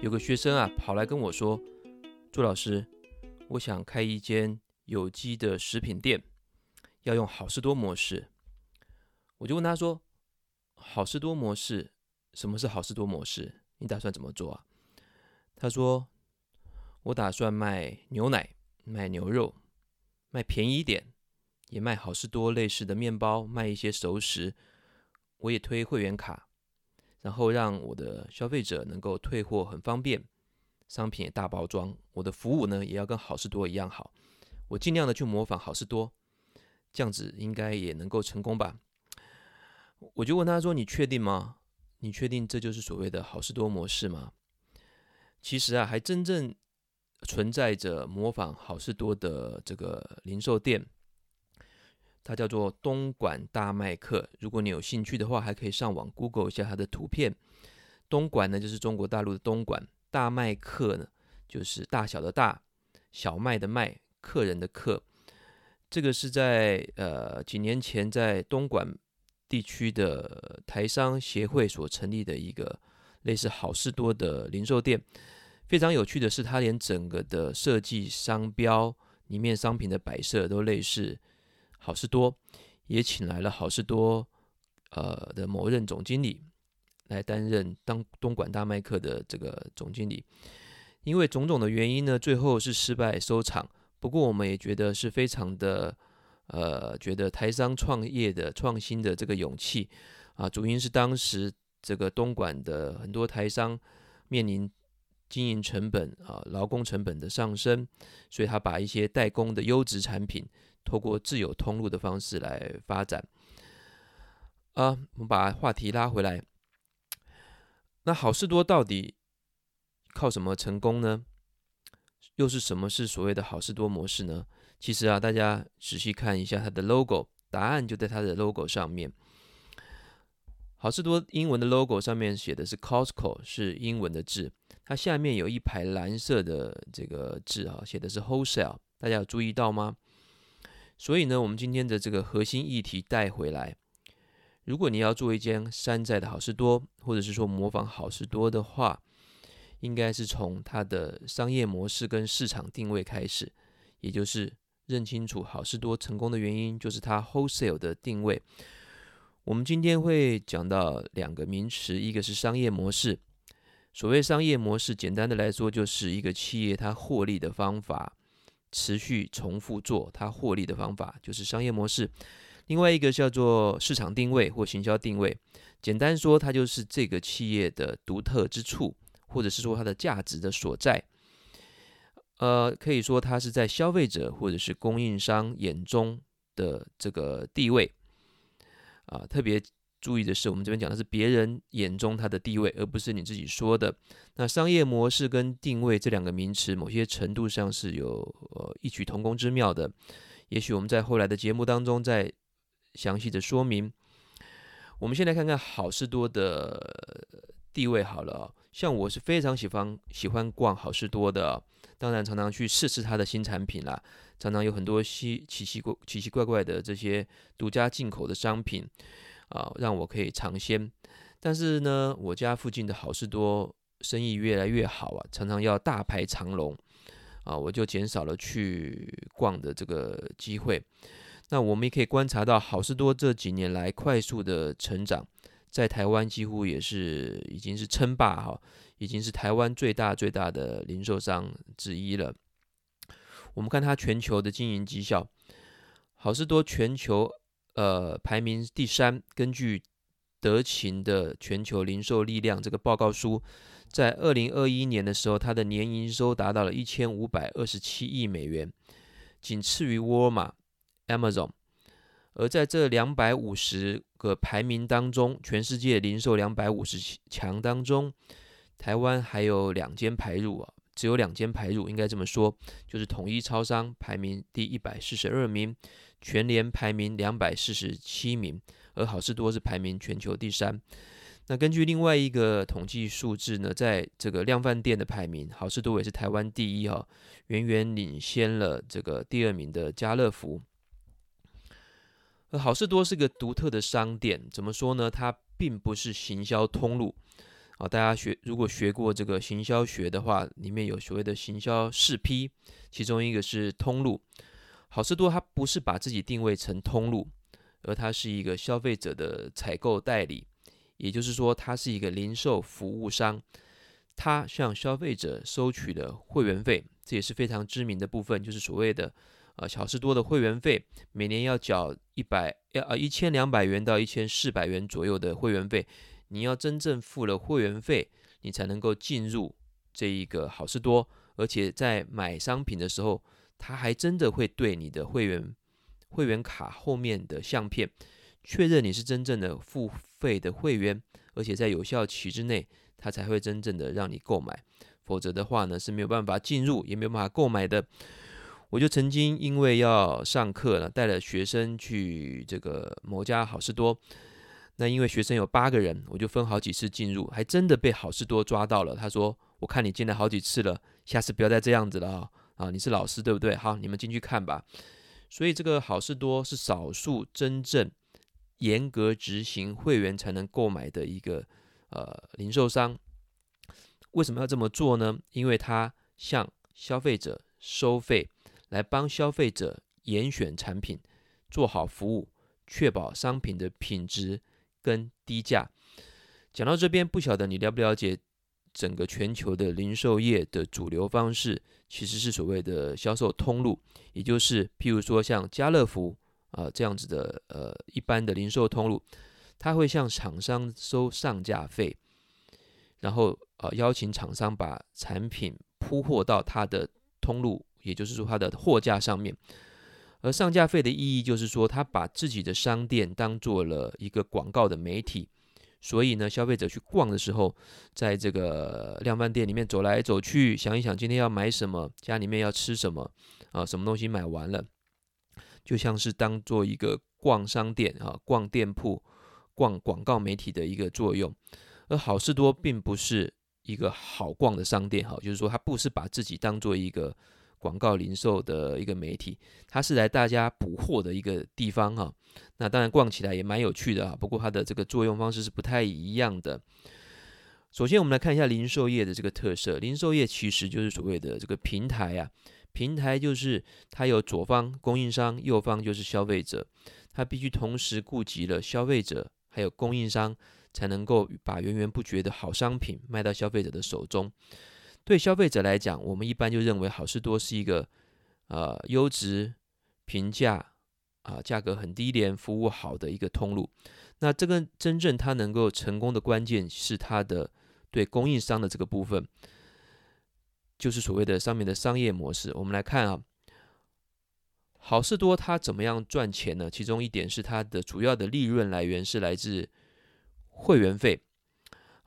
有个学生啊，跑来跟我说：“朱老师，我想开一间有机的食品店，要用好事多模式。”我就问他说：“好事多模式，什么是好事多模式？你打算怎么做啊？”他说：“我打算卖牛奶，卖牛肉，卖便宜一点，也卖好事多类似的面包，卖一些熟食，我也推会员卡。”然后让我的消费者能够退货很方便，商品也大包装，我的服务呢也要跟好事多一样好，我尽量的去模仿好事多，这样子应该也能够成功吧？我就问他说：“你确定吗？你确定这就是所谓的好事多模式吗？”其实啊，还真正存在着模仿好事多的这个零售店。它叫做东莞大麦克，如果你有兴趣的话，还可以上网 Google 一下它的图片。东莞呢，就是中国大陆的东莞；大麦克呢，就是大小的大，小麦的麦，客人的客。这个是在呃几年前在东莞地区的台商协会所成立的一个类似好事多的零售店。非常有趣的是，它连整个的设计商标里面商品的摆设都类似。好事多也请来了好事多呃的某任总经理来担任当东莞大麦克的这个总经理，因为种种的原因呢，最后是失败收场。不过我们也觉得是非常的呃，觉得台商创业的创新的这个勇气啊，主因是当时这个东莞的很多台商面临经营成本啊、劳工成本的上升，所以他把一些代工的优质产品。透过自有通路的方式来发展，啊，我们把话题拉回来。那好事多到底靠什么成功呢？又是什么是所谓的好事多模式呢？其实啊，大家仔细看一下它的 logo，答案就在它的 logo 上面。好事多英文的 logo 上面写的是 Costco，是英文的字，它下面有一排蓝色的这个字啊，写的是 wholesale，大家有注意到吗？所以呢，我们今天的这个核心议题带回来，如果你要做一间山寨的好事多，或者是说模仿好事多的话，应该是从它的商业模式跟市场定位开始，也就是认清楚好事多成功的原因，就是它 wholesale 的定位。我们今天会讲到两个名词，一个是商业模式。所谓商业模式，简单的来说，就是一个企业它获利的方法。持续重复做它获利的方法，就是商业模式。另外一个叫做市场定位或行销定位，简单说，它就是这个企业的独特之处，或者是说它的价值的所在。呃，可以说它是在消费者或者是供应商眼中的这个地位啊，特别。注意的是，我们这边讲的是别人眼中他的地位，而不是你自己说的。那商业模式跟定位这两个名词，某些程度上是有呃异曲同工之妙的。也许我们在后来的节目当中再详细的说明。我们先来看看好市多的地位好了。像我是非常喜欢喜欢逛好市多的，当然常常去试试它的新产品啦，常常有很多稀奇奇怪奇奇怪怪的这些独家进口的商品。啊，让我可以尝鲜，但是呢，我家附近的好事多生意越来越好啊，常常要大排长龙，啊，我就减少了去逛的这个机会。那我们也可以观察到，好事多这几年来快速的成长，在台湾几乎也是已经是称霸哈，已经是台湾最大最大的零售商之一了。我们看它全球的经营绩效，好事多全球。呃，排名第三。根据德勤的全球零售力量这个报告书，在二零二一年的时候，它的年营收达到了一千五百二十七亿美元，仅次于沃尔玛、Amazon。而在这两百五十个排名当中，全世界零售两百五十强当中，台湾还有两间排入啊，只有两间排入，应该这么说，就是统一超商排名第一百四十二名。全联排名两百四十七名，而好事多是排名全球第三。那根据另外一个统计数字呢，在这个量贩店的排名，好事多也是台湾第一哈，远远领先了这个第二名的家乐福。而好事多是个独特的商店，怎么说呢？它并不是行销通路啊，大家学如果学过这个行销学的话，里面有所谓的行销四 P，其中一个是通路。好事多它不是把自己定位成通路，而它是一个消费者的采购代理，也就是说，它是一个零售服务商。它向消费者收取了会员费，这也是非常知名的部分，就是所谓的呃好事多的会员费，每年要缴一百要呃一千两百元到一千四百元左右的会员费。你要真正付了会员费，你才能够进入这一个好事多，而且在买商品的时候，他还真的会对你的会员会员卡后面的相片确认你是真正的付费的会员，而且在有效期之内，他才会真正的让你购买，否则的话呢是没有办法进入，也没有办法购买的。我就曾经因为要上课呢，带了学生去这个某家好事多。那因为学生有八个人，我就分好几次进入，还真的被好事多抓到了。他说：“我看你进来好几次了，下次不要再这样子了啊！啊，你是老师对不对？好，你们进去看吧。”所以这个好事多是少数真正严格执行会员才能购买的一个呃零售商。为什么要这么做呢？因为他向消费者收费，来帮消费者严选产品，做好服务，确保商品的品质。跟低价，讲到这边，不晓得你了不了解整个全球的零售业的主流方式，其实是所谓的销售通路，也就是譬如说像家乐福啊、这样子的呃一般的零售通路，他会向厂商收上架费，然后呃邀请厂商把产品铺货到他的通路，也就是说他的货架上面。而上架费的意义就是说，他把自己的商店当做了一个广告的媒体，所以呢，消费者去逛的时候，在这个量贩店里面走来走去，想一想今天要买什么，家里面要吃什么，啊，什么东西买完了，就像是当做一个逛商店啊、逛店铺、逛广告媒体的一个作用。而好事多并不是一个好逛的商店，哈，就是说，他不是把自己当做一个。广告零售的一个媒体，它是来大家补货的一个地方哈。那当然逛起来也蛮有趣的啊，不过它的这个作用方式是不太一样的。首先，我们来看一下零售业的这个特色。零售业其实就是所谓的这个平台啊，平台就是它有左方供应商，右方就是消费者，它必须同时顾及了消费者还有供应商，才能够把源源不绝的好商品卖到消费者的手中。对消费者来讲，我们一般就认为好事多是一个呃优质、平价啊、价格很低廉、服务好的一个通路。那这个真正它能够成功的关键是它的对供应商的这个部分，就是所谓的上面的商业模式。我们来看啊，好事多它怎么样赚钱呢？其中一点是它的主要的利润来源是来自会员费。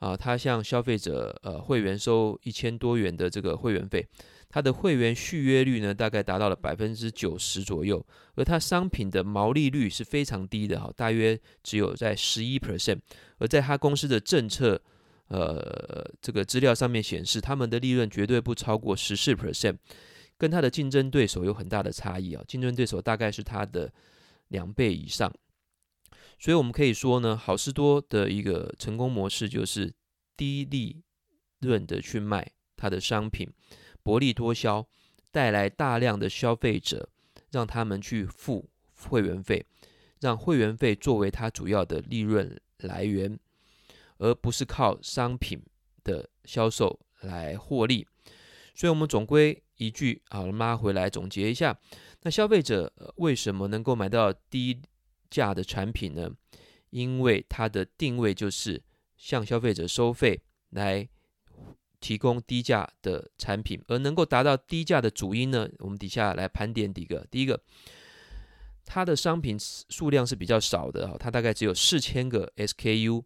啊，他向消费者呃会员收一千多元的这个会员费，他的会员续约率呢大概达到了百分之九十左右，而他商品的毛利率是非常低的哈，大约只有在十一 percent，而在他公司的政策呃这个资料上面显示，他们的利润绝对不超过十四 percent，跟他的竞争对手有很大的差异啊，竞争对手大概是他的两倍以上。所以，我们可以说呢，好事多的一个成功模式就是低利润的去卖它的商品，薄利多销，带来大量的消费者，让他们去付会员费，让会员费作为它主要的利润来源，而不是靠商品的销售来获利。所以，我们总归一句，好了，拉回来总结一下，那消费者为什么能够买到低价的产品呢，因为它的定位就是向消费者收费来提供低价的产品，而能够达到低价的主因呢，我们底下来盘点几个。第一个，它的商品数量是比较少的，它大概只有四千个 SKU，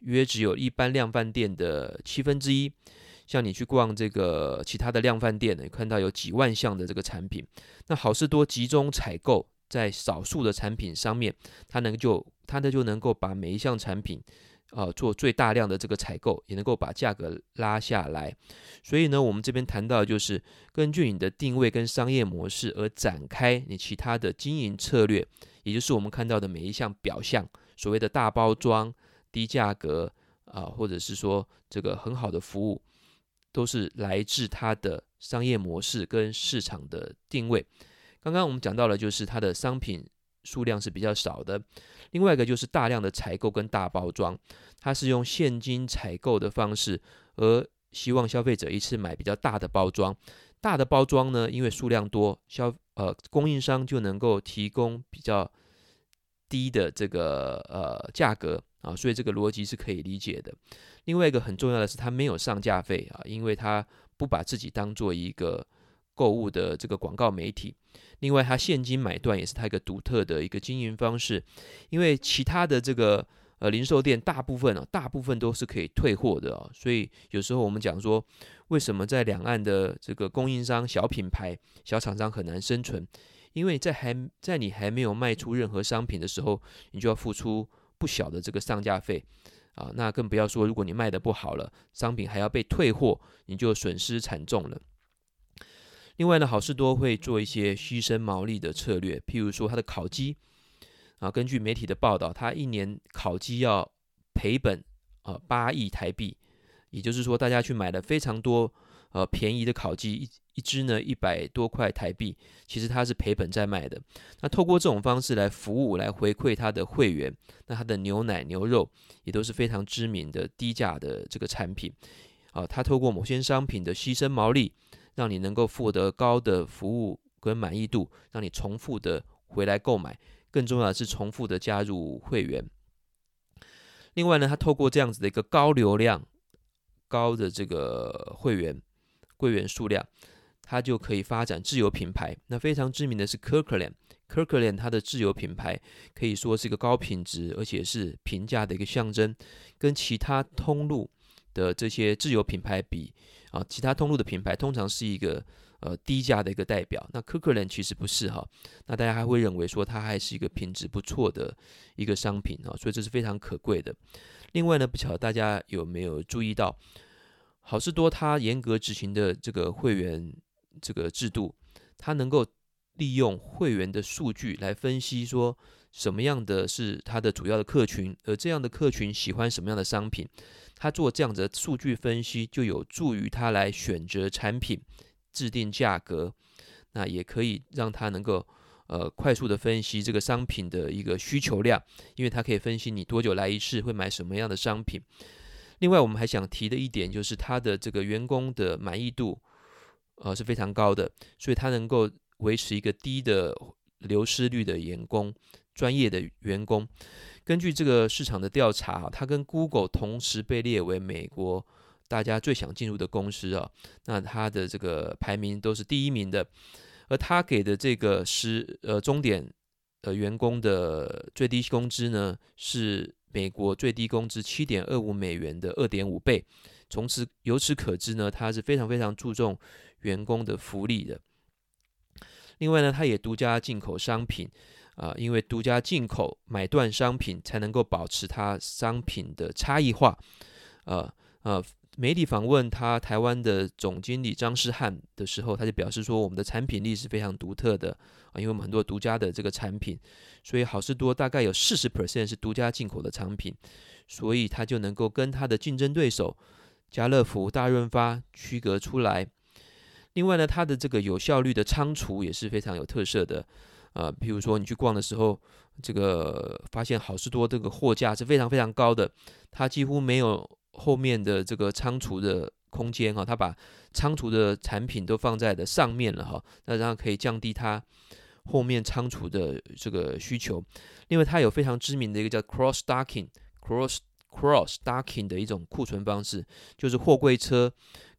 约只有一般量贩店的七分之一。像你去逛这个其他的量贩店，你看到有几万项的这个产品，那好事多集中采购。在少数的产品上面，它能就它呢就能够把每一项产品，呃，做最大量的这个采购，也能够把价格拉下来。所以呢，我们这边谈到就是根据你的定位跟商业模式而展开你其他的经营策略，也就是我们看到的每一项表象，所谓的大包装、低价格啊，或者是说这个很好的服务，都是来自它的商业模式跟市场的定位。刚刚我们讲到了，就是它的商品数量是比较少的，另外一个就是大量的采购跟大包装，它是用现金采购的方式，而希望消费者一次买比较大的包装。大的包装呢，因为数量多，消呃供应商就能够提供比较低的这个呃价格啊，所以这个逻辑是可以理解的。另外一个很重要的是，它没有上架费啊，因为它不把自己当做一个购物的这个广告媒体。另外，它现金买断也是它一个独特的一个经营方式，因为其他的这个呃零售店大部分啊，大部分都是可以退货的哦，所以有时候我们讲说，为什么在两岸的这个供应商、小品牌、小厂商很难生存？因为在还在你还没有卖出任何商品的时候，你就要付出不小的这个上架费啊，那更不要说如果你卖的不好了，商品还要被退货，你就损失惨重了。另外呢，好事多会做一些牺牲毛利的策略，譬如说它的烤鸡啊，根据媒体的报道，它一年烤鸡要赔本啊八亿台币，也就是说，大家去买了非常多呃便宜的烤鸡，一一只呢一百多块台币，其实它是赔本在卖的。那透过这种方式来服务，来回馈他的会员，那他的牛奶、牛肉也都是非常知名的低价的这个产品啊，他透过某些商品的牺牲毛利。让你能够获得高的服务跟满意度，让你重复的回来购买，更重要的是重复的加入会员。另外呢，他透过这样子的一个高流量、高的这个会员会员数量，他就可以发展自有品牌。那非常知名的是 Kirkland，Kirkland 它的自有品牌可以说是一个高品质而且是平价的一个象征，跟其他通路的这些自有品牌比。啊，其他通路的品牌通常是一个呃低价的一个代表，那可可林其实不是哈，那大家还会认为说它还是一个品质不错的一个商品啊，所以这是非常可贵的。另外呢，不晓得大家有没有注意到，好事多它严格执行的这个会员这个制度，它能够利用会员的数据来分析说什么样的是它的主要的客群，而这样的客群喜欢什么样的商品。他做这样的数据分析，就有助于他来选择产品、制定价格。那也可以让他能够呃快速的分析这个商品的一个需求量，因为他可以分析你多久来一次，会买什么样的商品。另外，我们还想提的一点就是他的这个员工的满意度呃是非常高的，所以他能够维持一个低的流失率的员工，专业的员工。根据这个市场的调查，它跟 Google 同时被列为美国大家最想进入的公司啊。那它的这个排名都是第一名的，而他给的这个是呃终点呃员工的最低工资呢，是美国最低工资七点二五美元的二点五倍。从此由此可知呢，它是非常非常注重员工的福利的。另外呢，它也独家进口商品。啊，因为独家进口买断商品，才能够保持它商品的差异化。呃呃，媒体访问他台湾的总经理张世汉的时候，他就表示说，我们的产品力是非常独特的啊，因为我们很多独家的这个产品，所以好事多大概有四十 percent 是独家进口的产品，所以他就能够跟他的竞争对手家乐福、大润发区隔出来。另外呢，它的这个有效率的仓储也是非常有特色的。啊，比如说你去逛的时候，这个发现好事多这个货架是非常非常高的，它几乎没有后面的这个仓储的空间哈，它把仓储的产品都放在的上面了哈，那这样可以降低它后面仓储的这个需求。另外，它有非常知名的一个叫 cross stocking cross cross stocking 的一种库存方式，就是货柜车。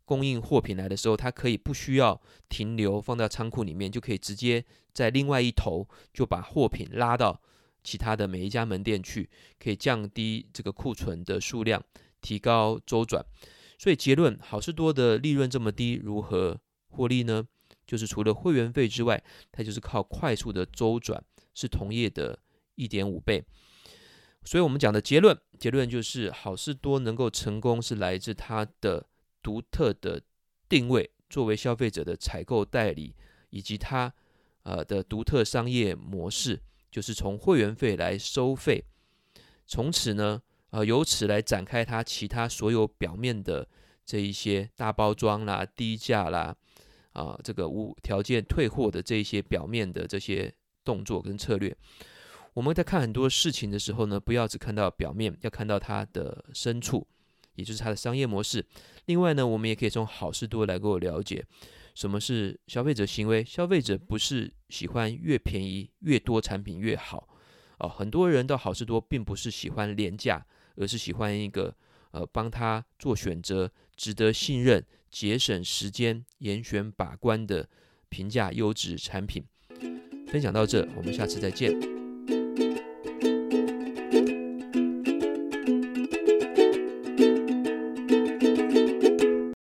供应货品来的时候，它可以不需要停留放到仓库里面，就可以直接在另外一头就把货品拉到其他的每一家门店去，可以降低这个库存的数量，提高周转。所以结论，好事多的利润这么低，如何获利呢？就是除了会员费之外，它就是靠快速的周转，是同业的一点五倍。所以我们讲的结论，结论就是好事多能够成功是来自它的。独特的定位，作为消费者的采购代理，以及它呃的独特商业模式，就是从会员费来收费。从此呢，呃，由此来展开它其他所有表面的这一些大包装啦、低价啦，啊、这个无条件退货的这一些表面的这些动作跟策略。我们在看很多事情的时候呢，不要只看到表面，要看到它的深处，也就是它的商业模式。另外呢，我们也可以从好事多来给我了解什么是消费者行为。消费者不是喜欢越便宜越多产品越好哦，很多人到好事多并不是喜欢廉价。而是喜欢一个呃帮他做选择、值得信任、节省时间、严选把关的平价优质产品。分享到这，我们下次再见。